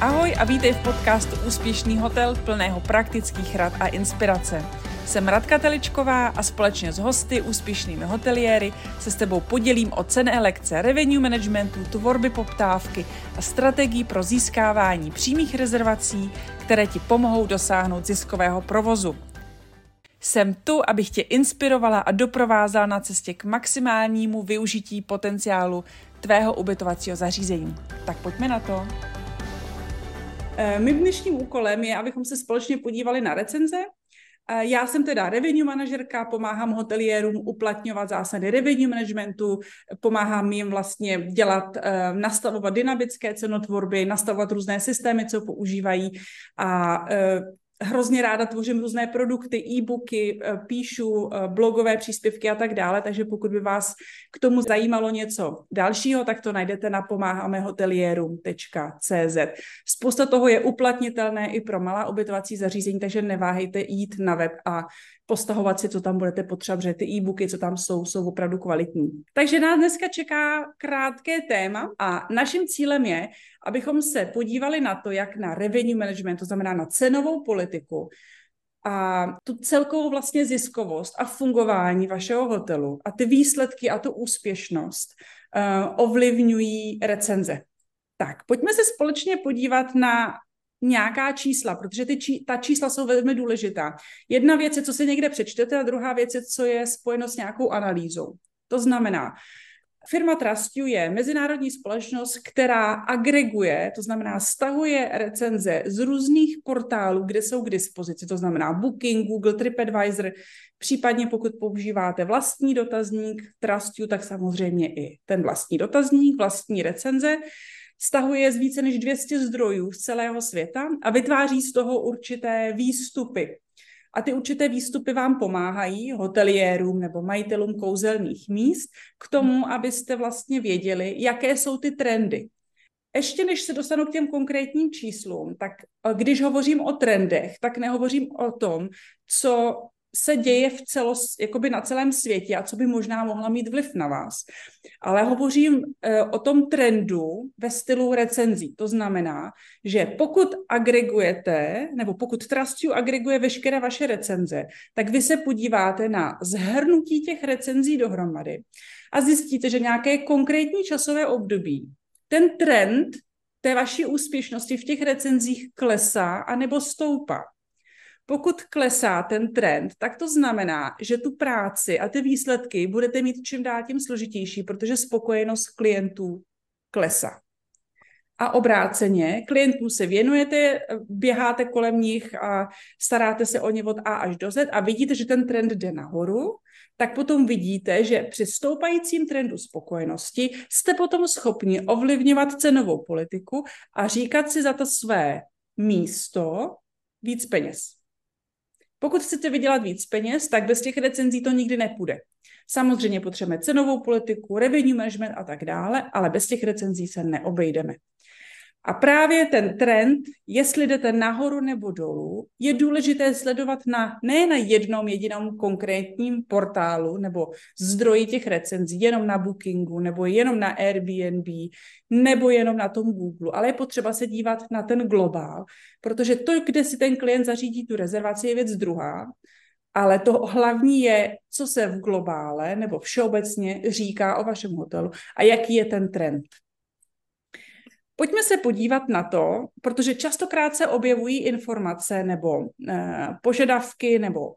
Ahoj a vítej v podcastu Úspěšný hotel plného praktických rad a inspirace. Jsem Radka Teličková a společně s hosty, úspěšnými hoteliéry, se s tebou podělím o cené lekce revenue managementu, tvorby poptávky a strategii pro získávání přímých rezervací, které ti pomohou dosáhnout ziskového provozu. Jsem tu, abych tě inspirovala a doprovázala na cestě k maximálnímu využití potenciálu tvého ubytovacího zařízení. Tak pojďme na to. Eh, mým dnešním úkolem je, abychom se společně podívali na recenze. Eh, já jsem teda revenue manažerka, pomáhám hoteliérům uplatňovat zásady revenue managementu, pomáhám jim vlastně dělat, eh, nastavovat dynamické cenotvorby, nastavovat různé systémy, co používají a hrozně ráda tvořím různé produkty, e-booky, eh, píšu eh, blogové příspěvky a tak dále, takže pokud by vás k tomu zajímalo něco dalšího, tak to najdete na pomáhamehoteliérům.cz. Spousta toho je uplatnitelné i pro malá ubytovací zařízení, takže neváhejte jít na web a postahovat si, co tam budete potřebovat, protože ty e-booky, co tam jsou, jsou opravdu kvalitní. Takže nás dneska čeká krátké téma a naším cílem je, abychom se podívali na to, jak na revenue management, to znamená na cenovou politiku, a tu celkovou vlastně ziskovost a fungování vašeho hotelu a ty výsledky a tu úspěšnost uh, ovlivňují recenze. Tak, pojďme se společně podívat na nějaká čísla, protože ty či, ta čísla jsou velmi důležitá. Jedna věc je, co si někde přečtete, a druhá věc je, co je spojeno s nějakou analýzou. To znamená, Firma Trustu je mezinárodní společnost, která agreguje, to znamená stahuje recenze z různých portálů, kde jsou k dispozici, to znamená Booking, Google, TripAdvisor, případně pokud používáte vlastní dotazník Trustu, tak samozřejmě i ten vlastní dotazník, vlastní recenze stahuje z více než 200 zdrojů z celého světa a vytváří z toho určité výstupy. A ty určité výstupy vám pomáhají, hoteliérům nebo majitelům kouzelných míst, k tomu, abyste vlastně věděli, jaké jsou ty trendy. Ještě než se dostanu k těm konkrétním číslům, tak eh, když hovořím o trendech, tak nehovořím o tom, co se děje v celos, jakoby na celém světě a co by možná mohla mít vliv na vás. Ale hovořím e, o tom trendu ve stylu recenzí. To znamená, že pokud agregujete, nebo pokud Trustiu agreguje veškeré vaše recenze, tak vy se podíváte na zhrnutí těch recenzí dohromady a zjistíte, že nějaké konkrétní časové období ten trend té vaší úspěšnosti v těch recenzích klesá anebo stoupá. Pokud klesá ten trend, tak to znamená, že tu práci a ty výsledky budete mít čím dál tím složitější, protože spokojenost klientů klesá. A obráceně, klientů se věnujete, běháte kolem nich a staráte se o ně od A až do Z a vidíte, že ten trend jde nahoru, tak potom vidíte, že při stoupajícím trendu spokojenosti jste potom schopni ovlivňovat cenovou politiku a říkat si za to své místo víc peněz. Pokud chcete vydělat víc peněz, tak bez těch recenzí to nikdy nepůjde. Samozřejmě potřebujeme cenovou politiku, revenue management a tak dále, ale bez těch recenzí se neobejdeme. A právě ten trend, jestli jdete nahoru nebo dolů, je důležité sledovat na, ne na jednom jedinom konkrétním portálu nebo zdroji těch recenzí, jenom na Bookingu, nebo jenom na Airbnb, nebo jenom na tom Google, ale je potřeba se dívat na ten globál, protože to, kde si ten klient zařídí tu rezervaci, je věc druhá, ale to hlavní je, co se v globále nebo všeobecně říká o vašem hotelu a jaký je ten trend. Pojďme se podívat na to, protože častokrát se objevují informace nebo eh, požadavky nebo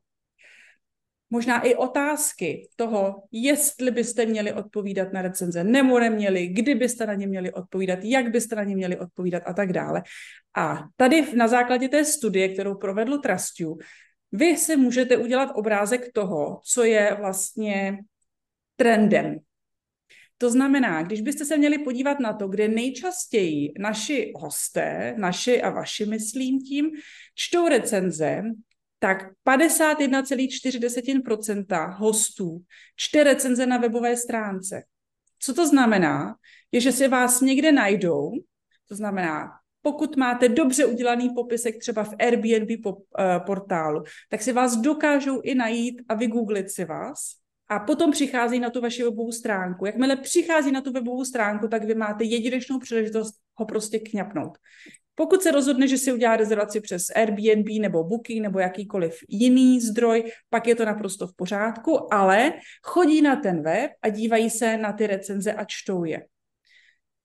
možná i otázky toho, jestli byste měli odpovídat na recenze nebo neměli, kdy byste na ně měli odpovídat, jak byste na ně měli odpovídat a tak dále. A tady na základě té studie, kterou provedl Trustiu, vy si můžete udělat obrázek toho, co je vlastně trendem to znamená, když byste se měli podívat na to, kde nejčastěji naši hosté, naši a vaši, myslím tím, čtou recenze, tak 51,4% hostů čte recenze na webové stránce. Co to znamená? Je, že si vás někde najdou, to znamená, pokud máte dobře udělaný popisek třeba v Airbnb eh, portálu, tak si vás dokážou i najít a vygooglit si vás a potom přichází na tu vaši webovou stránku. Jakmile přichází na tu webovou stránku, tak vy máte jedinečnou příležitost ho prostě kňapnout. Pokud se rozhodne, že si udělá rezervaci přes Airbnb nebo Booking nebo jakýkoliv jiný zdroj, pak je to naprosto v pořádku, ale chodí na ten web a dívají se na ty recenze a čtou je.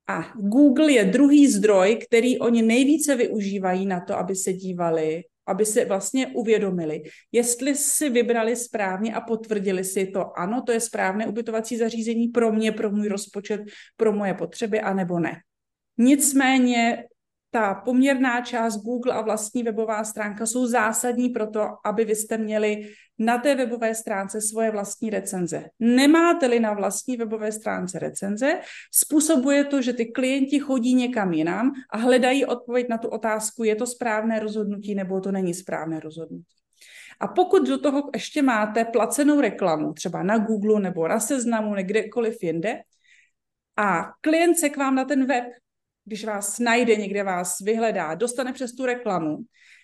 A Google je druhý zdroj, který oni nejvíce využívají na to, aby se dívali, aby se vlastně uvědomili, jestli si vybrali správně a potvrdili si to, ano, to je správné ubytovací zařízení pro mě, pro můj rozpočet, pro moje potřeby, anebo ne. Nicméně ta poměrná část Google a vlastní webová stránka jsou zásadní pro to, aby vy jste měli na té webové stránce svoje vlastní recenze. Nemáte-li na vlastní webové stránce recenze, způsobuje to, že ty klienti chodí někam jinam a hledají odpověď na tu otázku, je to správné rozhodnutí nebo to není správné rozhodnutí. A pokud do toho ještě máte placenou reklamu, třeba na Google nebo na seznamu, kdekoliv jinde, a klient se k vám na ten web když vás najde, někde vás vyhledá, dostane přes tu reklamu,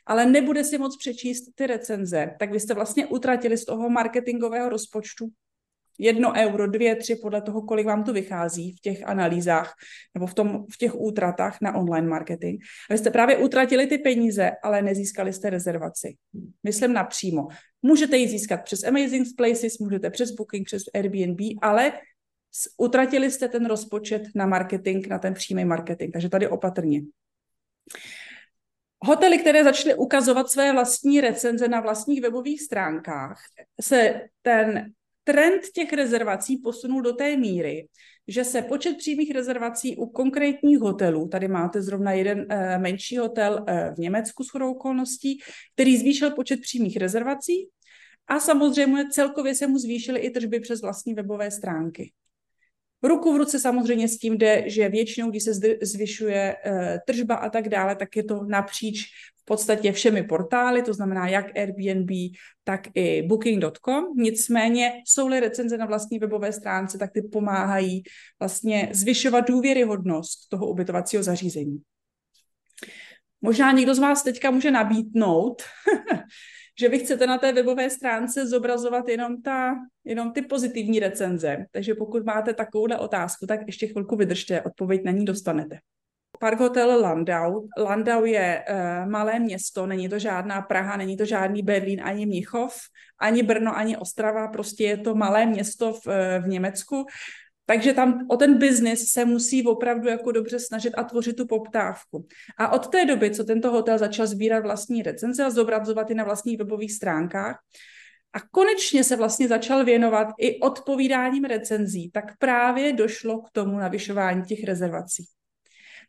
ale nebude si moc přečíst ty recenze, tak vy jste vlastně utratili z toho marketingového rozpočtu jedno euro, dvě, tři, podle toho, kolik vám to vychází v těch analýzách nebo v, tom, v těch útratách na online marketing. A vy jste právě utratili ty peníze, ale nezískali jste rezervaci. Myslím napřímo. Můžete ji získat přes Amazing Places, můžete přes Booking, přes Airbnb, ale utratili jste ten rozpočet na marketing, na ten přímý marketing. Takže tady opatrně. Hotely, které začaly ukazovat své vlastní recenze na vlastních webových stránkách, se ten trend těch rezervací posunul do té míry, že se počet přímých rezervací u konkrétních hotelů, tady máte zrovna jeden e, menší hotel e, v Německu s chodou okolností, který zvýšil počet přímých rezervací a samozřejmě celkově se mu zvýšily i tržby přes vlastní webové stránky. Ruku v ruce samozřejmě s tím jde, že většinou, když se zvyšuje uh, tržba a tak dále, tak je to napříč v podstatě všemi portály, to znamená jak Airbnb, tak i Booking.com. Nicméně jsou-li recenze na vlastní webové stránce, tak ty pomáhají vlastně zvyšovat důvěryhodnost toho ubytovacího zařízení. Možná někdo z vás teďka může nabídnout, že vy chcete na té webové stránce zobrazovat jenom, ta, jenom ty pozitivní recenze. Takže pokud máte takovouhle otázku, tak ještě chvilku vydržte, odpověď na ní dostanete. Park Hotel Landau. Landau je uh, malé město, není to žádná Praha, není to žádný Berlín, ani Mnichov, ani Brno, ani Ostrava, prostě je to malé město v, eh, v Německu. Takže tam o ten biznis se musí opravdu jako dobře snažit a tvořit tu poptávku. A od té doby, co tento hotel začal sbírat vlastní recenze a zobrazovat i na vlastních webových stránkách, a konečně se vlastně začal věnovat i odpovídáním recenzí, tak právě došlo k tomu navyšování těch rezervací.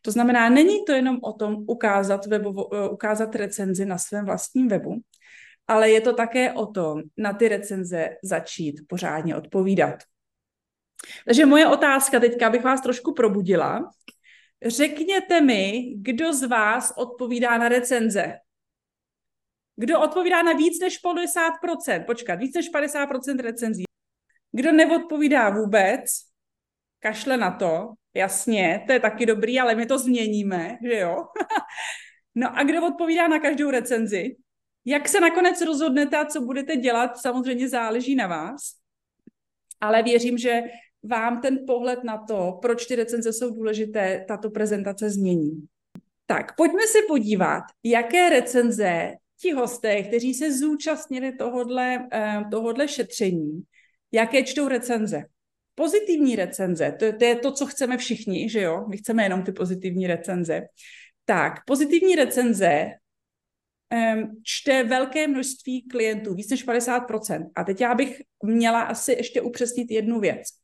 To znamená, není to jenom o tom ukázat, webovo, eh, ukázat recenzi na svém vlastním webu, ale je to také o tom na ty recenze začít pořádně odpovídat. Takže moje otázka teďka, abych vás trošku probudila. Řekněte mi, kdo z vás odpovídá na recenze? Kdo odpovídá na víc než 50%? Počkat, víc než 50% recenzí. Kdo neodpovídá vůbec, kašle na to, jasně, to je taky dobrý, ale my to změníme, že jo? no a kdo odpovídá na každou recenzi? Jak se nakonec rozhodnete a co budete dělat, samozřejmě záleží na vás. Ale věřím, že vám ten pohled na to, proč ty recenze jsou důležité, tato prezentace změní. Tak, pojďme se podívat, jaké recenze ti hosté, kteří se zúčastnili tohodle, eh, tohodle šetření, jaké čtou recenze. Pozitivní recenze, to, to je to, co chceme všichni, že jo? My chceme jenom ty pozitivní recenze. Tak, pozitivní recenze um, čte velké množství klientů, víc než 50%. A teď já bych měla asi ještě upřesnit jednu věc.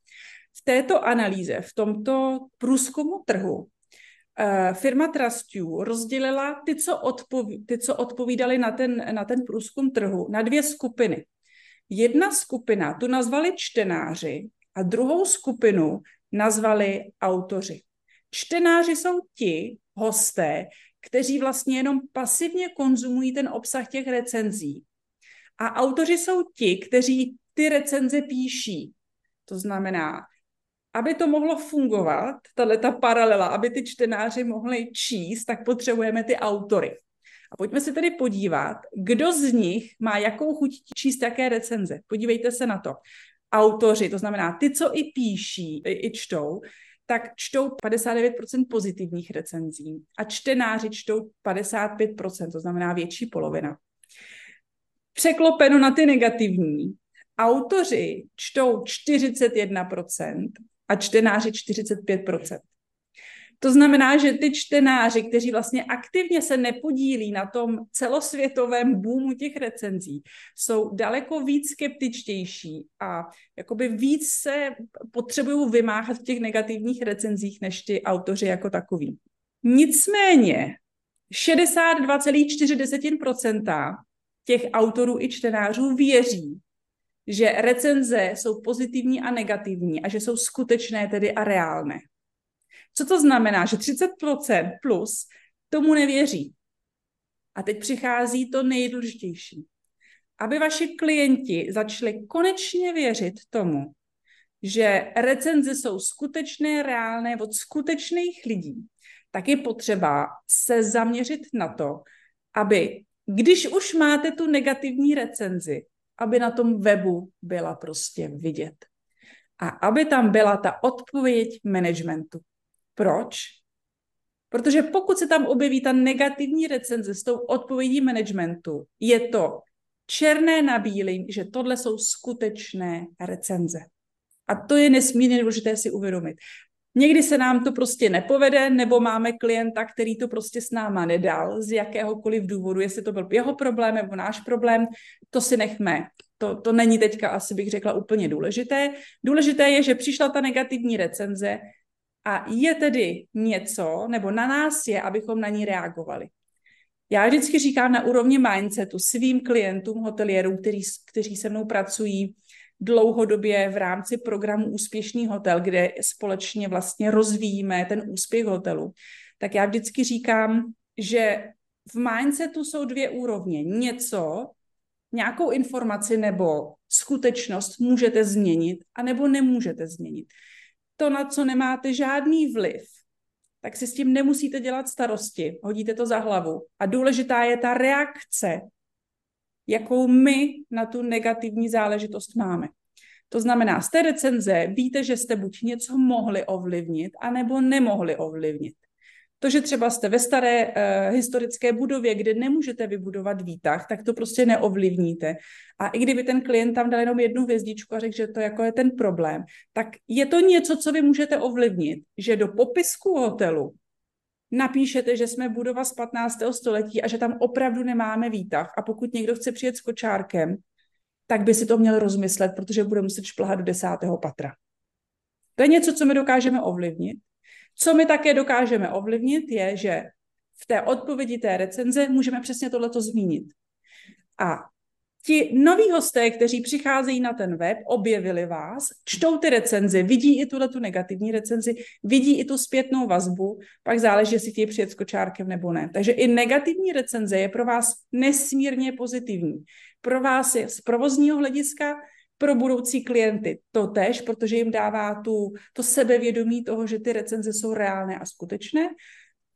V této analýze, v tomto průzkumu trhu, eh, firma Trustu rozdělila ty, co, odpoví, ty, co odpovídali na ten, na ten průzkum trhu, na dvě skupiny. Jedna skupina tu nazvali čtenáři a druhou skupinu nazvali autoři. Čtenáři jsou ti hosté, kteří vlastně jenom pasivně konzumují ten obsah těch recenzí. A autoři jsou ti, kteří ty recenze píší. To znamená, aby to mohlo fungovat, tahle ta paralela, aby ty čtenáři mohli číst, tak potřebujeme ty autory. A pojďme se tedy podívat, kdo z nich má jakou chuť číst jaké recenze. Podívejte se na to. Autoři, to znamená ty, co i píší, i, i čtou, tak čtou 59% pozitivních recenzí a čtenáři čtou 55%, to znamená větší polovina. Překlopeno na ty negativní, autoři čtou 41% a čtenáři 45%. To znamená, že ty čtenáři, kteří vlastně aktivně se nepodílí na tom celosvětovém boomu těch recenzí, jsou daleko víc skeptičtější a jakoby víc se potřebují vymáhat v těch negativních recenzích než ty autoři jako takový. Nicméně 62,4% těch autorů i čtenářů věří, že recenze jsou pozitivní a negativní a že jsou skutečné tedy a reálné. Co to znamená? Že 30% plus tomu nevěří. A teď přichází to nejdůležitější. Aby vaši klienti začali konečně věřit tomu, že recenze jsou skutečné, reálné od skutečných lidí, tak je potřeba se zaměřit na to, aby, když už máte tu negativní recenzi, aby na tom webu byla prostě vidět. A aby tam byla ta odpověď managementu. Proč? Protože pokud se tam objeví ta negativní recenze s tou odpovědí managementu, je to černé na bílým, že tohle jsou skutečné recenze. A to je nesmírně důležité si uvědomit. Někdy se nám to prostě nepovede, nebo máme klienta, který to prostě s náma nedal z jakéhokoliv důvodu, jestli to byl jeho problém nebo náš problém, to si nechme. To, to není teďka asi bych řekla úplně důležité. Důležité je, že přišla ta negativní recenze a je tedy něco, nebo na nás je, abychom na ní reagovali. Já vždycky říkám na úrovni mindsetu svým klientům, hotelierům, kteří se mnou pracují dlouhodobě v rámci programu Úspěšný hotel, kde společně vlastně rozvíjíme ten úspěch hotelu, tak já vždycky říkám, že v mindsetu jsou dvě úrovně. Něco, nějakou informaci nebo skutečnost můžete změnit, anebo nemůžete změnit to, na co nemáte žádný vliv, tak si s tím nemusíte dělat starosti, hodíte to za hlavu. A důležitá je ta reakce, jakou my na tu negativní záležitost máme. To znamená, z té recenze víte, že jste buď něco mohli ovlivnit, anebo nemohli ovlivnit. To, že třeba jste ve staré uh, historické budově, kde nemůžete vybudovat výtah, tak to prostě neovlivníte. A i kdyby ten klient tam dal jenom jednu hvězdičku a řekl, že to jako je ten problém, tak je to něco, co vy můžete ovlivnit, že do popisku hotelu napíšete, že jsme budova z 15. století a že tam opravdu nemáme výtah. A pokud někdo chce přijet s kočárkem, tak by si to měl rozmyslet, protože bude muset šplhat do desátého patra. To je něco, co my dokážeme ovlivnit co my také dokážeme ovlivnit, je, že v té odpovědi té recenze můžeme přesně tohleto zmínit. A ti noví hosté, kteří přicházejí na ten web, objevili vás, čtou ty recenzi, vidí i tuhle tu negativní recenzi, vidí i tu zpětnou vazbu, pak záleží, jestli chtějí přijet s kočárkem nebo ne. Takže i negativní recenze je pro vás nesmírně pozitivní. Pro vás je z provozního hlediska pro budoucí klienty to tež, protože jim dává tu, to sebevědomí toho, že ty recenze jsou reálné a skutečné.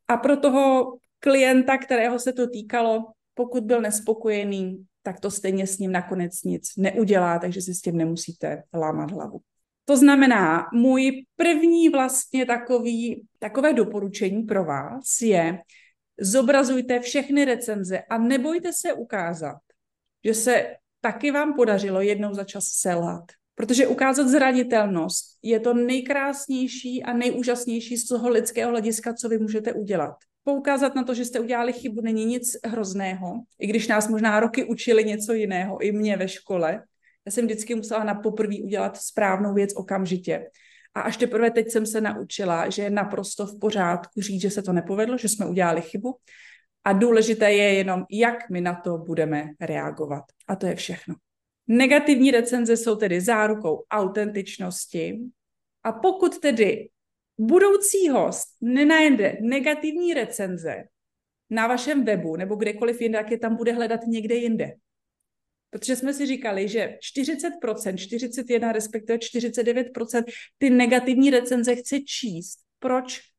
A pro toho klienta, kterého se to týkalo, pokud byl nespokojený, tak to stejně s ním nakonec nic neudělá, takže si s tím nemusíte lámat hlavu. To znamená, můj první vlastně takový, takové doporučení pro vás je, zobrazujte všechny recenze a nebojte se ukázat, že se taky vám podařilo jednou za čas selhat. Protože ukázat zranitelnost je to nejkrásnější a nejúžasnější z toho lidského hlediska, co vy můžete udělat. Poukázat na to, že jste udělali chybu, není nic hrozného, i když nás možná roky učili něco jiného, i mě ve škole. Já jsem vždycky musela na poprvé udělat správnou věc okamžitě. A až teprve teď jsem se naučila, že je naprosto v pořádku říct, že se to nepovedlo, že jsme udělali chybu a důležité je jenom, jak my na to budeme reagovat. A to je všechno. Negativní recenze jsou tedy zárukou autentičnosti. A pokud tedy budoucí host nenajde negativní recenze na vašem webu nebo kdekoliv jinde, tak je tam bude hledat někde jinde. Protože jsme si říkali, že 40%, 41, respektive 49% ty negativní recenze chce číst. Proč?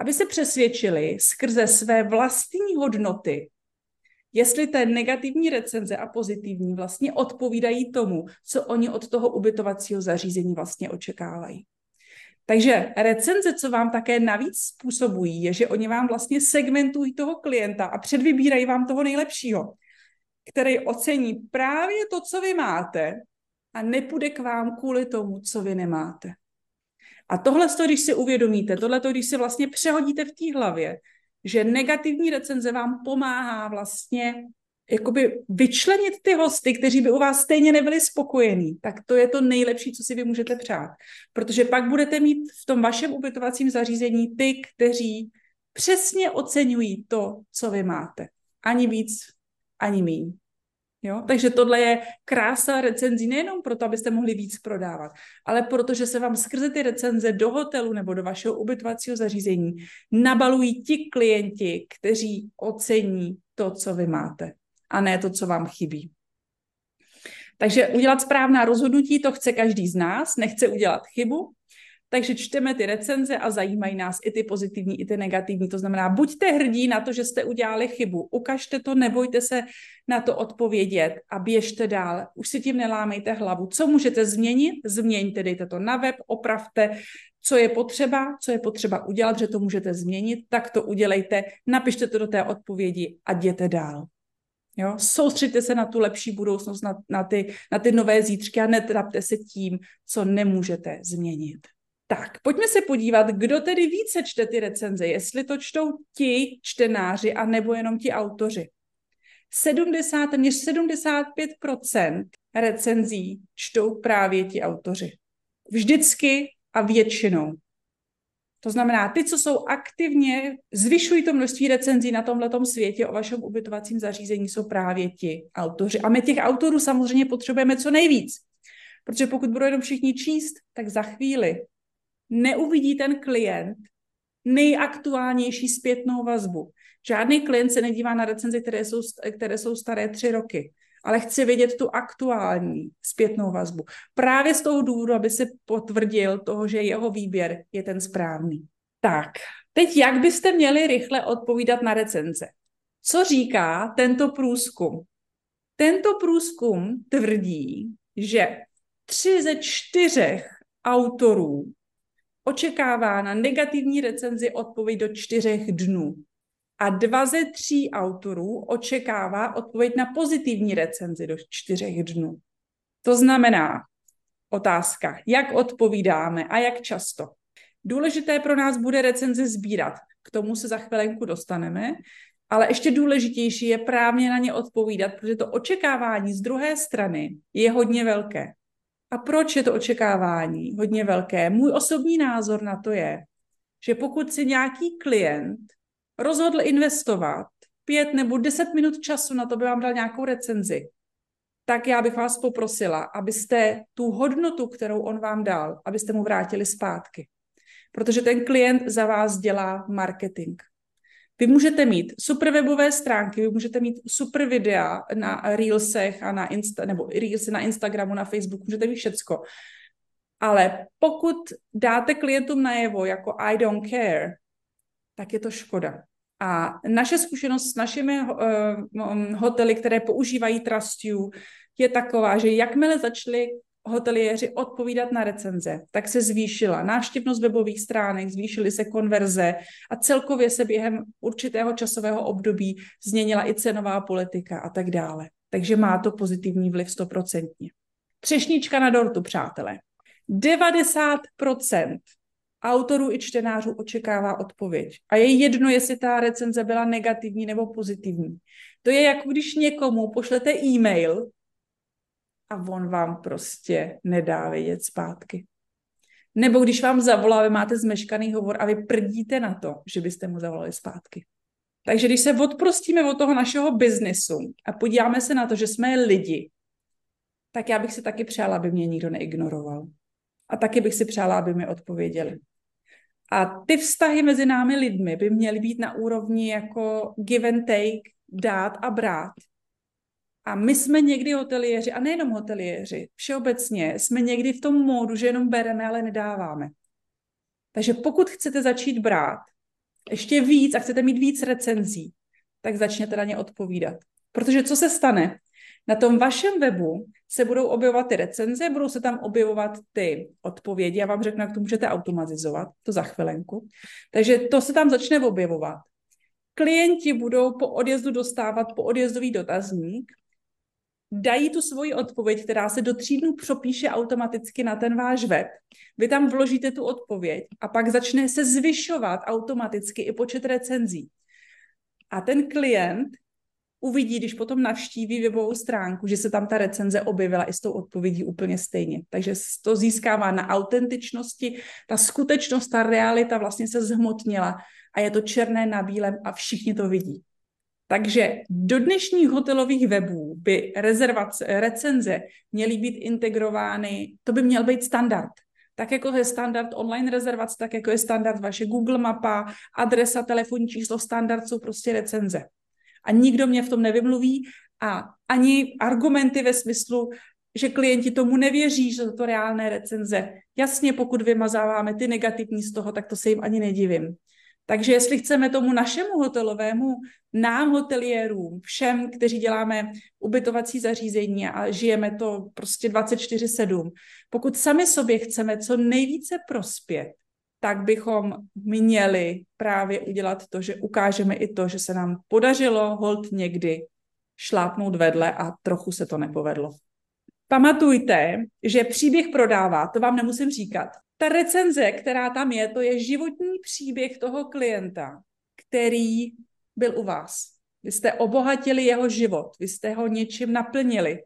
aby se přesvědčili skrze své vlastní hodnoty, jestli té negativní recenze a pozitivní vlastně odpovídají tomu, co oni od toho ubytovacího zařízení vlastně očekávají. Takže recenze, co vám také navíc způsobují, je, že oni vám vlastně segmentují toho klienta a předvybírají vám toho nejlepšího, který ocení právě to, co vy máte a nepůjde k vám kvůli tomu, co vy nemáte. A tohle, když si uvědomíte, tohle, když si vlastně přehodíte v té hlavě, že negativní recenze vám pomáhá vlastně jakoby vyčlenit ty hosty, kteří by u vás stejně nebyli spokojení, tak to je to nejlepší, co si vy můžete přát. Protože pak budete mít v tom vašem ubytovacím zařízení ty, kteří přesně oceňují to, co vy máte. Ani víc, ani méně. Jo? Takže tohle je krása recenzí nejenom proto, abyste mohli víc prodávat, ale protože se vám skrze ty recenze do hotelu nebo do vašeho ubytovacího zařízení nabalují ti klienti, kteří ocení to, co vy máte a ne to, co vám chybí. Takže udělat správná rozhodnutí, to chce každý z nás, nechce udělat chybu, takže čteme ty recenze a zajímají nás i ty pozitivní, i ty negativní. To znamená, buďte hrdí na to, že jste udělali chybu. Ukažte to, nebojte se na to odpovědět a běžte dál. Už si tím nelámejte hlavu. Co můžete změnit? Změňte, dejte to na web, opravte, co je potřeba, co je potřeba udělat, že to můžete změnit, tak to udělejte, napište to do té odpovědi a jděte dál. Jo? Soustřeďte se na tu lepší budoucnost, na, na, ty, na ty nové zítřky a netrapte se tím, co nemůžete změnit. Tak, pojďme se podívat, kdo tedy více čte ty recenze, jestli to čtou ti čtenáři a nebo jenom ti autoři. 70, téměř 75% recenzí čtou právě ti autoři. Vždycky a většinou. To znamená, ty, co jsou aktivně, zvyšují to množství recenzí na tomhle světě o vašem ubytovacím zařízení, jsou právě ti autoři. A my těch autorů samozřejmě potřebujeme co nejvíc. Protože pokud budou jenom všichni číst, tak za chvíli neuvidí ten klient nejaktuálnější zpětnou vazbu. Žádný klient se nedívá na recenze, které jsou, které jsou staré tři roky, ale chce vědět tu aktuální zpětnou vazbu. Právě z toho důvodu, aby se potvrdil toho, že jeho výběr je ten správný. Tak, teď jak byste měli rychle odpovídat na recenze? Co říká tento průzkum? Tento průzkum tvrdí, že tři ze čtyřech autorů očekává na negativní recenzi odpověď do čtyřech dnů. A dva ze tří autorů očekává odpověď na pozitivní recenzi do čtyřech dnů. To znamená, otázka, jak odpovídáme a jak často. Důležité pro nás bude recenze sbírat. K tomu se za chvilenku dostaneme, ale ještě důležitější je právně na ně odpovídat, protože to očekávání z druhé strany je hodně velké. A proč je to očekávání hodně velké? Můj osobní názor na to je, že pokud si nějaký klient rozhodl investovat pět nebo deset minut času na to, by vám dal nějakou recenzi, tak já bych vás poprosila, abyste tu hodnotu, kterou on vám dal, abyste mu vrátili zpátky. Protože ten klient za vás dělá marketing. Vy můžete mít super webové stránky, vy můžete mít super videa na Reelsech a na Insta, nebo Reelsy na Instagramu, na Facebooku, můžete mít všecko. Ale pokud dáte klientům najevo jako I don't care, tak je to škoda. A naše zkušenost s našimi uh, hotely, které používají Trustiu, je taková, že jakmile začali hoteliéři odpovídat na recenze, tak se zvýšila návštěvnost webových stránek, zvýšily se konverze a celkově se během určitého časového období změnila i cenová politika a tak dále. Takže má to pozitivní vliv stoprocentně. Třešnička na dortu, přátelé. 90% autorů i čtenářů očekává odpověď. A je jedno, jestli ta recenze byla negativní nebo pozitivní. To je jako když někomu pošlete e-mail a on vám prostě nedá vědět zpátky. Nebo když vám zavolá, vy máte zmeškaný hovor a vy prdíte na to, že byste mu zavolali zpátky. Takže když se odprostíme od toho našeho biznesu a podíváme se na to, že jsme lidi, tak já bych si taky přála, aby mě nikdo neignoroval. A taky bych si přála, aby mi odpověděli. A ty vztahy mezi námi lidmi by měly být na úrovni jako give and take, dát a brát. A my jsme někdy hoteliéři, a nejenom hoteliéři, všeobecně jsme někdy v tom módu, že jenom bereme, ale nedáváme. Takže pokud chcete začít brát ještě víc a chcete mít víc recenzí, tak začněte na ně odpovídat. Protože co se stane? Na tom vašem webu se budou objevovat ty recenze, budou se tam objevovat ty odpovědi. Já vám řeknu, jak to můžete automatizovat, to za chvilenku. Takže to se tam začne objevovat. Klienti budou po odjezdu dostávat po odjezdový dotazník, dají tu svoji odpověď, která se do tří dnů propíše automaticky na ten váš web. Vy tam vložíte tu odpověď a pak začne se zvyšovat automaticky i počet recenzí. A ten klient uvidí, když potom navštíví webovou stránku, že se tam ta recenze objevila i s tou odpovědí úplně stejně. Takže to získává na autentičnosti, ta skutečnost, ta realita vlastně se zhmotnila a je to černé na bílém a všichni to vidí. Takže do dnešních hotelových webů by rezervace, recenze měly být integrovány, to by měl být standard. Tak jako je standard online rezervace, tak jako je standard vaše Google mapa, adresa, telefonní číslo, standard jsou prostě recenze. A nikdo mě v tom nevymluví a ani argumenty ve smyslu, že klienti tomu nevěří, že to reálné recenze. Jasně, pokud vymazáváme ty negativní z toho, tak to se jim ani nedivím. Takže jestli chceme tomu našemu hotelovému, nám hoteliérům, všem, kteří děláme ubytovací zařízení a žijeme to prostě 24-7, pokud sami sobě chceme co nejvíce prospět, tak bychom měli právě udělat to, že ukážeme i to, že se nám podařilo hold někdy šlápnout vedle a trochu se to nepovedlo. Pamatujte, že příběh prodává, to vám nemusím říkat. Ta recenze, která tam je, to je životní příběh toho klienta, který byl u vás. Vy jste obohatili jeho život, vy jste ho něčím naplnili,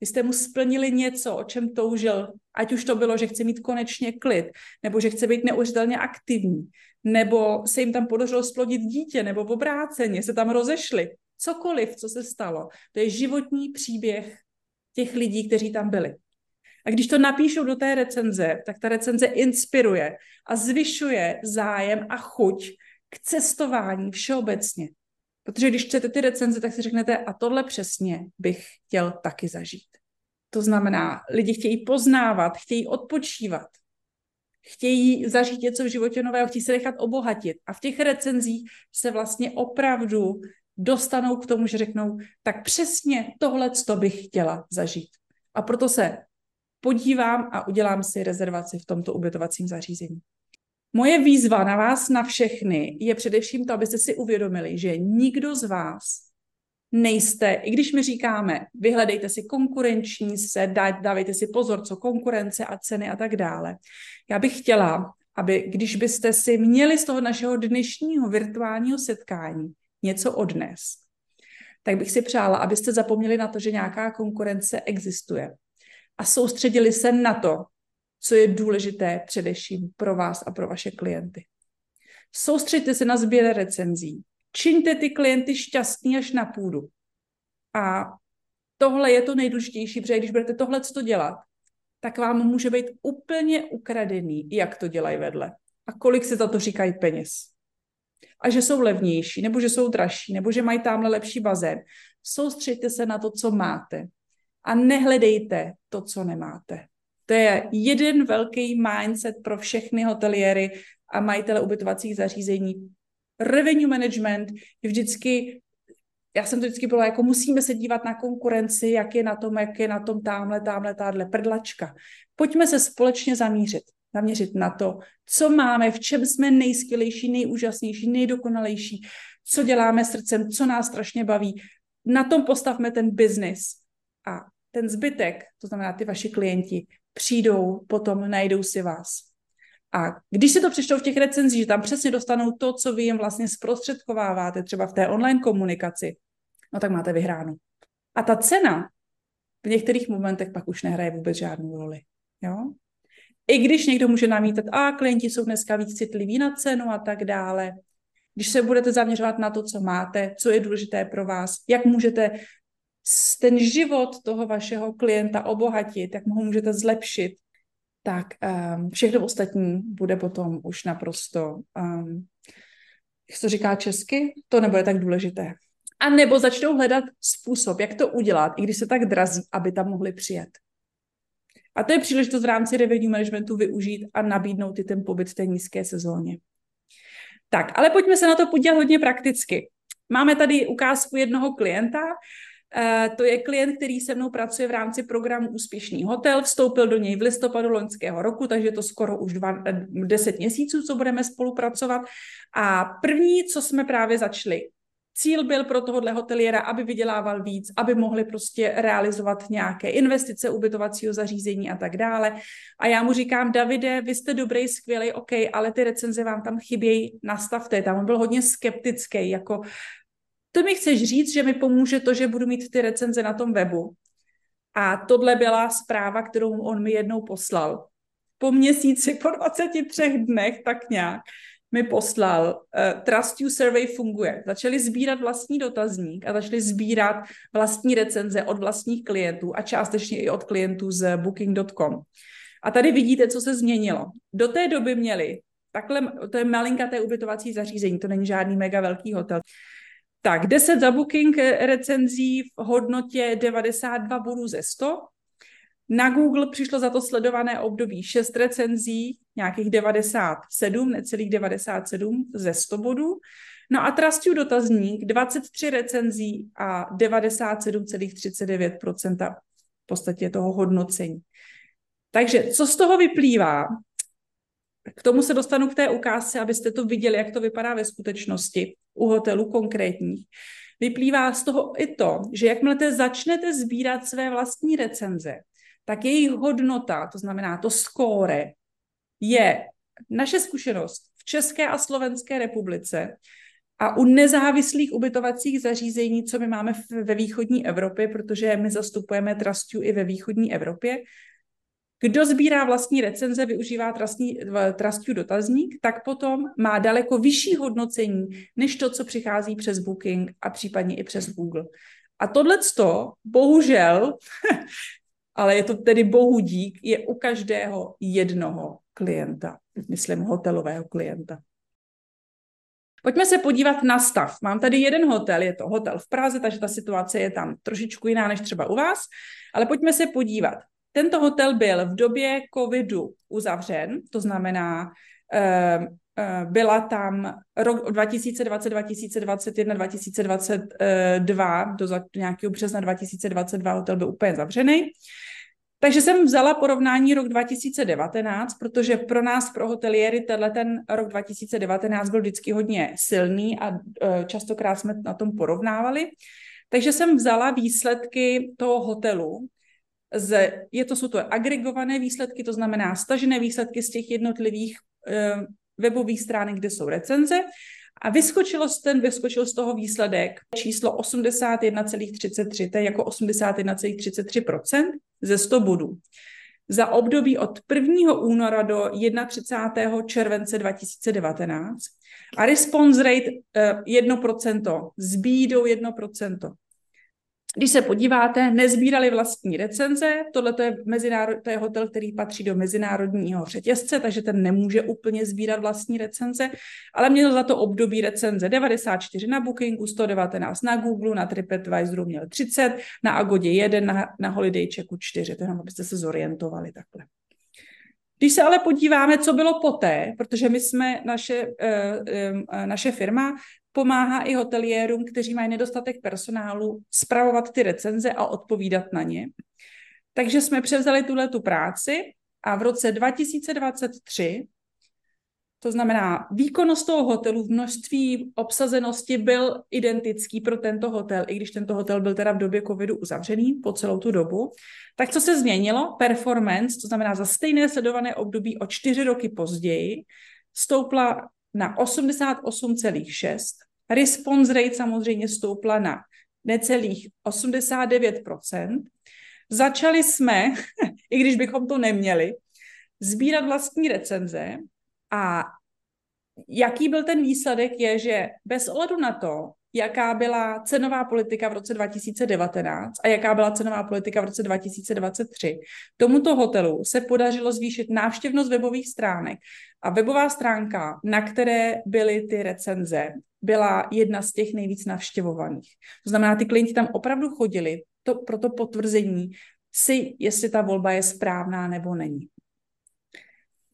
vy jste mu splnili něco, o čem toužil, ať už to bylo, že chce mít konečně klid, nebo že chce být neuvěřitelně aktivní, nebo se jim tam podařilo splodit dítě, nebo v obráceně se tam rozešli. Cokoliv, co se stalo. To je životní příběh těch lidí, kteří tam byli. A když to napíšou do té recenze, tak ta recenze inspiruje a zvyšuje zájem a chuť k cestování všeobecně. Protože když čtete ty recenze, tak si řeknete, a tohle přesně bych chtěl taky zažít. To znamená, lidi chtějí poznávat, chtějí odpočívat, chtějí zažít něco v životě nového, chtějí se nechat obohatit. A v těch recenzích se vlastně opravdu dostanou k tomu, že řeknou, tak přesně tohle, co bych chtěla zažít. A proto se podívám a udělám si rezervaci v tomto ubytovacím zařízení. Moje výzva na vás, na všechny, je především to, abyste si uvědomili, že nikdo z vás nejste, i když my říkáme, vyhledejte si konkurenční se, dávejte si pozor, co konkurence a ceny a tak dále. Já bych chtěla, aby když byste si měli z toho našeho dnešního virtuálního setkání něco odnést, tak bych si přála, abyste zapomněli na to, že nějaká konkurence existuje a soustředili se na to, co je důležité především pro vás a pro vaše klienty. Soustředte se na sběr recenzí. Čiňte ty klienty šťastní až na půdu. A tohle je to nejdůležitější, protože když budete tohle to dělat, tak vám může být úplně ukradený, jak to dělají vedle. A kolik se za to říkají peněz. A že jsou levnější, nebo že jsou dražší, nebo že mají tamhle lepší bazén. Soustředte se na to, co máte. A nehledejte to, co nemáte. To je jeden velký mindset pro všechny hoteliéry a majitele ubytovacích zařízení. Revenue management je vždycky, já jsem to vždycky byla, jako musíme se dívat na konkurenci, jak je na tom, jak je na tom tamhle, tamhle, táhle, prdlačka. Pojďme se společně zamířit, zaměřit na to, co máme, v čem jsme nejskvělejší, nejúžasnější, nejdokonalejší, co děláme srdcem, co nás strašně baví. Na tom postavme ten biznis a ten zbytek, to znamená ty vaši klienti, přijdou, potom najdou si vás. A když si to přečtou v těch recenzích, že tam přesně dostanou to, co vy jim vlastně zprostředkováváte, třeba v té online komunikaci, no tak máte vyhráno. A ta cena v některých momentech pak už nehraje vůbec žádnou roli. Jo? I když někdo může namítat, a klienti jsou dneska víc citliví na cenu a tak dále, když se budete zaměřovat na to, co máte, co je důležité pro vás, jak můžete ten život toho vašeho klienta obohatit, jak ho můžete zlepšit, tak um, všechno ostatní bude potom už naprosto, um, jak to říká česky, to nebude tak důležité. A nebo začnou hledat způsob, jak to udělat, i když se tak drazí, aby tam mohli přijet. A to je příležitost v rámci revenue managementu využít a nabídnout i ten pobyt v té nízké sezóně. Tak, ale pojďme se na to podívat hodně prakticky. Máme tady ukázku jednoho klienta, to je klient, který se mnou pracuje v rámci programu Úspěšný hotel. Vstoupil do něj v listopadu loňského roku, takže to skoro už dva, eh, deset měsíců, co budeme spolupracovat. A první, co jsme právě začali, Cíl byl pro tohohle hoteliera, aby vydělával víc, aby mohli prostě realizovat nějaké investice ubytovacího zařízení a tak dále. A já mu říkám, Davide, vy jste dobrý, skvělý, OK, ale ty recenze vám tam chybějí, nastavte. Tam on byl hodně skeptický, jako to mi chceš říct, že mi pomůže to, že budu mít ty recenze na tom webu. A tohle byla zpráva, kterou on mi jednou poslal. Po měsíci, po 23 dnech, tak nějak mi poslal, uh, Trust You Survey funguje. Začali sbírat vlastní dotazník a začali sbírat vlastní recenze od vlastních klientů a částečně i od klientů z booking.com. A tady vidíte, co se změnilo. Do té doby měli takhle, to je malinkaté ubytovací zařízení, to není žádný mega velký hotel. Tak, 10 za booking recenzí v hodnotě 92 bodů ze 100. Na Google přišlo za to sledované období 6 recenzí, nějakých 97, necelých 97 ze 100 bodů. No a Trustiu dotazník 23 recenzí a 97,39% v podstatě toho hodnocení. Takže co z toho vyplývá? K tomu se dostanu k té ukázce, abyste to viděli, jak to vypadá ve skutečnosti u hotelů konkrétních. Vyplývá z toho i to, že jakmile začnete sbírat své vlastní recenze, tak jejich hodnota, to znamená to skóre, je naše zkušenost v České a Slovenské republice a u nezávislých ubytovacích zařízení, co my máme ve východní Evropě, protože my zastupujeme Trustiu i ve východní Evropě, kdo sbírá vlastní recenze, využívá Trustiu dotazník, tak potom má daleko vyšší hodnocení, než to, co přichází přes Booking a případně i přes Google. A tohle bohužel, ale je to tedy bohu dík, je u každého jednoho klienta, myslím hotelového klienta. Pojďme se podívat na stav. Mám tady jeden hotel, je to hotel v Praze, takže ta situace je tam trošičku jiná než třeba u vás, ale pojďme se podívat. Tento hotel byl v době covidu uzavřen, to znamená, eh, eh, byla tam rok 2020, 2021, 2022, do nějakého března 2022 hotel byl úplně zavřený. Takže jsem vzala porovnání rok 2019, protože pro nás, pro hoteliéry, tenhle ten rok 2019 byl vždycky hodně silný a eh, častokrát jsme na tom porovnávali. Takže jsem vzala výsledky toho hotelu z, je to, jsou to agregované výsledky, to znamená stažené výsledky z těch jednotlivých uh, webových stránek, kde jsou recenze a vyskočilo z, ten, vyskočil z toho výsledek číslo 81,33, to je jako 81,33% ze 100 bodů. Za období od 1. února do 31. července 2019 a response rate 1%, s bídou 1%. Když se podíváte, nezbírali vlastní recenze, tohle to je, mezinárod, to je hotel, který patří do mezinárodního řetězce, takže ten nemůže úplně sbírat vlastní recenze, ale měl za to období recenze 94 na Bookingu, 119 na Google, na TripAdvisoru měl 30, na Agodě 1, na, na Holiday Checku 4, to jenom abyste se zorientovali takhle. Když se ale podíváme, co bylo poté, protože my jsme, naše, uh, uh, naše firma pomáhá i hoteliérům, kteří mají nedostatek personálu, spravovat ty recenze a odpovídat na ně. Takže jsme převzali tuhle tu práci a v roce 2023, to znamená výkonnost toho hotelu v množství obsazenosti byl identický pro tento hotel, i když tento hotel byl teda v době covidu uzavřený po celou tu dobu. Tak co se změnilo? Performance, to znamená za stejné sledované období o čtyři roky později, stoupla na 88,6 Response rate samozřejmě stoupla na necelých 89%. Začali jsme, i když bychom to neměli, sbírat vlastní recenze a jaký byl ten výsledek je, že bez ohledu na to, jaká byla cenová politika v roce 2019 a jaká byla cenová politika v roce 2023. Tomuto hotelu se podařilo zvýšit návštěvnost webových stránek a webová stránka, na které byly ty recenze, byla jedna z těch nejvíc navštěvovaných. To znamená, ty klienti tam opravdu chodili to, pro to potvrzení si, jestli ta volba je správná nebo není.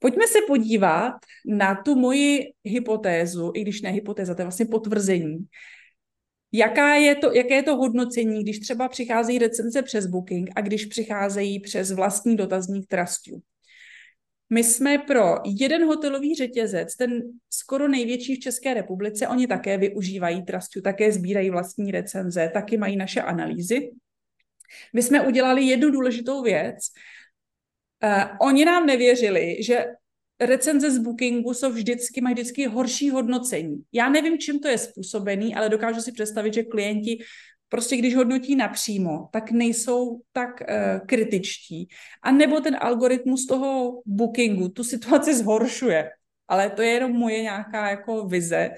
Pojďme se podívat na tu moji hypotézu, i když ne hypotéza, to je vlastně potvrzení, Jaká je to, jaké je to hodnocení, když třeba přicházejí recenze přes Booking a když přicházejí přes vlastní dotazník Trustu? My jsme pro jeden hotelový řetězec, ten skoro největší v České republice, oni také využívají Trustu, také sbírají vlastní recenze, taky mají naše analýzy. My jsme udělali jednu důležitou věc. Uh, oni nám nevěřili, že recenze z Bookingu jsou vždycky, mají vždycky horší hodnocení. Já nevím, čím to je způsobený, ale dokážu si představit, že klienti prostě když hodnotí napřímo, tak nejsou tak uh, kritičtí. A nebo ten algoritmus toho bookingu tu situaci zhoršuje. Ale to je jenom moje nějaká jako vize.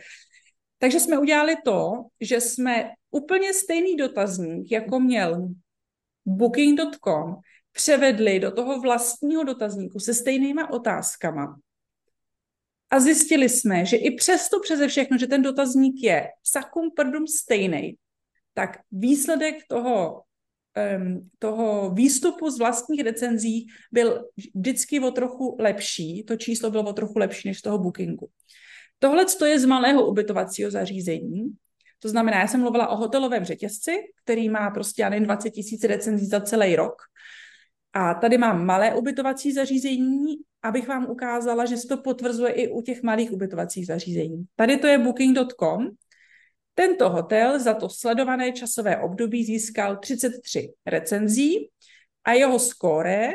Takže jsme udělali to, že jsme úplně stejný dotazník, jako měl booking.com, převedli do toho vlastního dotazníku se stejnýma otázkama. A zjistili jsme, že i přesto přeze všechno, že ten dotazník je sakum prdum stejný, tak výsledek toho, um, toho výstupu z vlastních recenzí byl vždycky o trochu lepší. To číslo bylo o trochu lepší než z toho bookingu. Tohle je z malého ubytovacího zařízení. To znamená, já jsem mluvila o hotelovém řetězci, který má prostě, nevím, 20 tisíc recenzí za celý rok. A tady mám malé ubytovací zařízení, abych vám ukázala, že se to potvrzuje i u těch malých ubytovacích zařízení. Tady to je booking.com. Tento hotel za to sledované časové období získal 33 recenzí a jeho skóre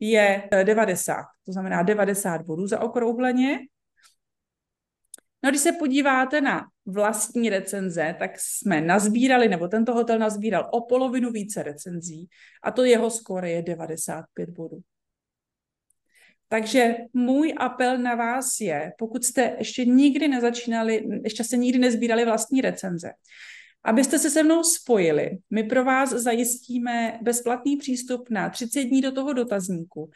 je 90, to znamená 90 bodů za okrouhleně. No, když se podíváte na vlastní recenze, tak jsme nazbírali, nebo tento hotel nazbíral o polovinu více recenzí a to jeho skóre je 95 bodů. Takže můj apel na vás je, pokud jste ještě nikdy nezačínali, ještě se nikdy nezbírali vlastní recenze, abyste se se mnou spojili. My pro vás zajistíme bezplatný přístup na 30 dní do toho dotazníku,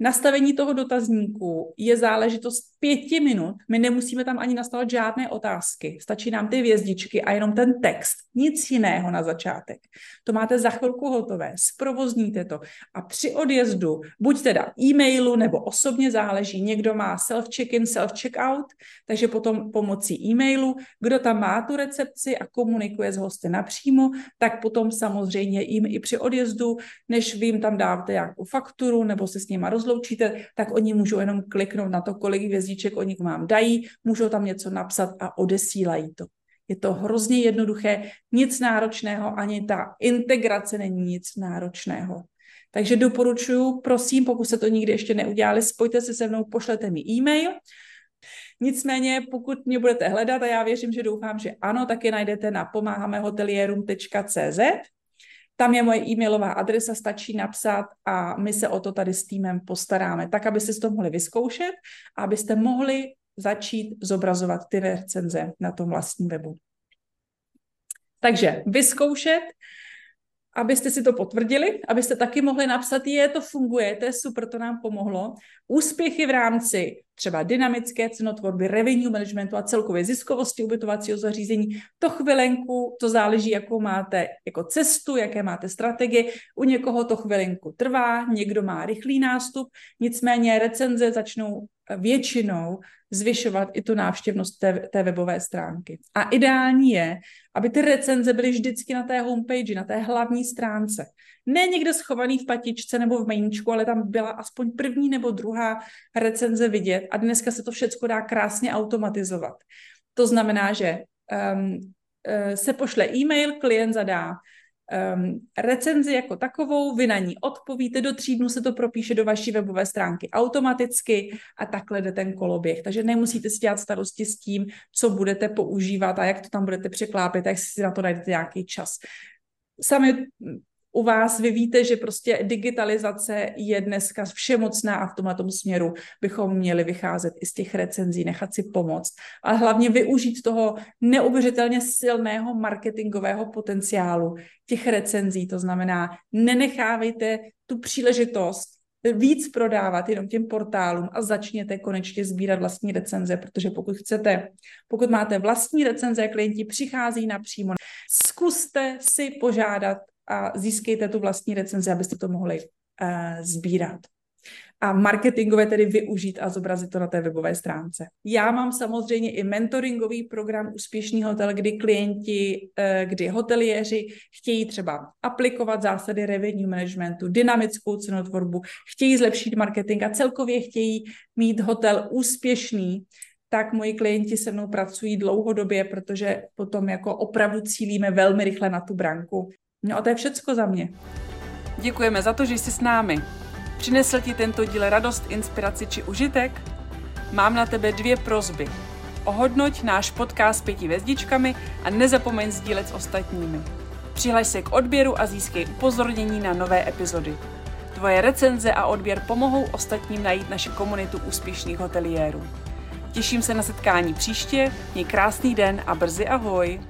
Nastavení toho dotazníku je záležitost pěti minut. My nemusíme tam ani nastavit žádné otázky. Stačí nám ty vězdičky a jenom ten text. Nic jiného na začátek. To máte za chvilku hotové. Zprovozníte to. A při odjezdu, buď teda e-mailu nebo osobně záleží, někdo má self-check-in, self-check-out, takže potom pomocí e-mailu, kdo tam má tu recepci a komunikuje s hosty napřímo, tak potom samozřejmě jim i při odjezdu, než vy jim tam dáte nějakou fakturu nebo se s nima rozloučíte, rozloučíte, tak oni můžou jenom kliknout na to, kolik hvězdiček oni vám dají, můžou tam něco napsat a odesílají to. Je to hrozně jednoduché, nic náročného, ani ta integrace není nic náročného. Takže doporučuji, prosím, pokud se to nikdy ještě neudělali, spojte se se mnou, pošlete mi e-mail. Nicméně, pokud mě budete hledat, a já věřím, že doufám, že ano, tak je najdete na pomáhamehotelierům.cz tam je moje e-mailová adresa, stačí napsat a my se o to tady s týmem postaráme, tak abyste to mohli vyzkoušet a abyste mohli začít zobrazovat ty recenze na tom vlastním webu. Takže vyzkoušet, abyste si to potvrdili, abyste taky mohli napsat, je, to funguje, to je super, to nám pomohlo. Úspěchy v rámci třeba dynamické cenotvorby, revenue managementu a celkově ziskovosti ubytovacího zařízení. To chvilenku, to záleží, jakou máte jako cestu, jaké máte strategie. U někoho to chvilenku trvá, někdo má rychlý nástup, nicméně recenze začnou většinou zvyšovat i tu návštěvnost té, té webové stránky. A ideální je, aby ty recenze byly vždycky na té homepage, na té hlavní stránce. Ne někde schovaný v patičce nebo v meníčku, ale tam byla aspoň první nebo druhá recenze vidět a dneska se to všechno dá krásně automatizovat. To znamená, že um, se pošle e-mail, klient zadá um, recenzi jako takovou, vy na ní odpovíte, do tří dnů se to propíše do vaší webové stránky automaticky a takhle jde ten koloběh. Takže nemusíte si dělat starosti s tím, co budete používat a jak to tam budete překlápět, jak si na to najdete nějaký čas. Sami u vás vy víte, že prostě digitalizace je dneska všemocná a v tomhle směru bychom měli vycházet i z těch recenzí, nechat si pomoct, ale hlavně využít toho neuvěřitelně silného marketingového potenciálu těch recenzí. To znamená, nenechávejte tu příležitost víc prodávat jenom těm portálům a začněte konečně sbírat vlastní recenze, protože pokud chcete, pokud máte vlastní recenze, klienti přichází napřímo, zkuste si požádat a získejte tu vlastní recenzi, abyste to mohli uh, sbírat. A marketingově tedy využít a zobrazit to na té webové stránce. Já mám samozřejmě i mentoringový program Úspěšný hotel, kdy klienti, eh, kdy hoteliéři chtějí třeba aplikovat zásady revenue managementu, dynamickou cenotvorbu, chtějí zlepšit marketing a celkově chtějí mít hotel úspěšný, tak moji klienti se mnou pracují dlouhodobě, protože potom jako opravdu cílíme velmi rychle na tu branku. No a to je všecko za mě. Děkujeme za to, že jsi s námi. Přinesl ti tento díl radost, inspiraci či užitek? Mám na tebe dvě prozby. Ohodnoť náš podcast pěti hvězdičkami a nezapomeň sdílet s ostatními. Přihlaš se k odběru a získej upozornění na nové epizody. Tvoje recenze a odběr pomohou ostatním najít naši komunitu úspěšných hoteliérů. Těším se na setkání příště, měj krásný den a brzy ahoj!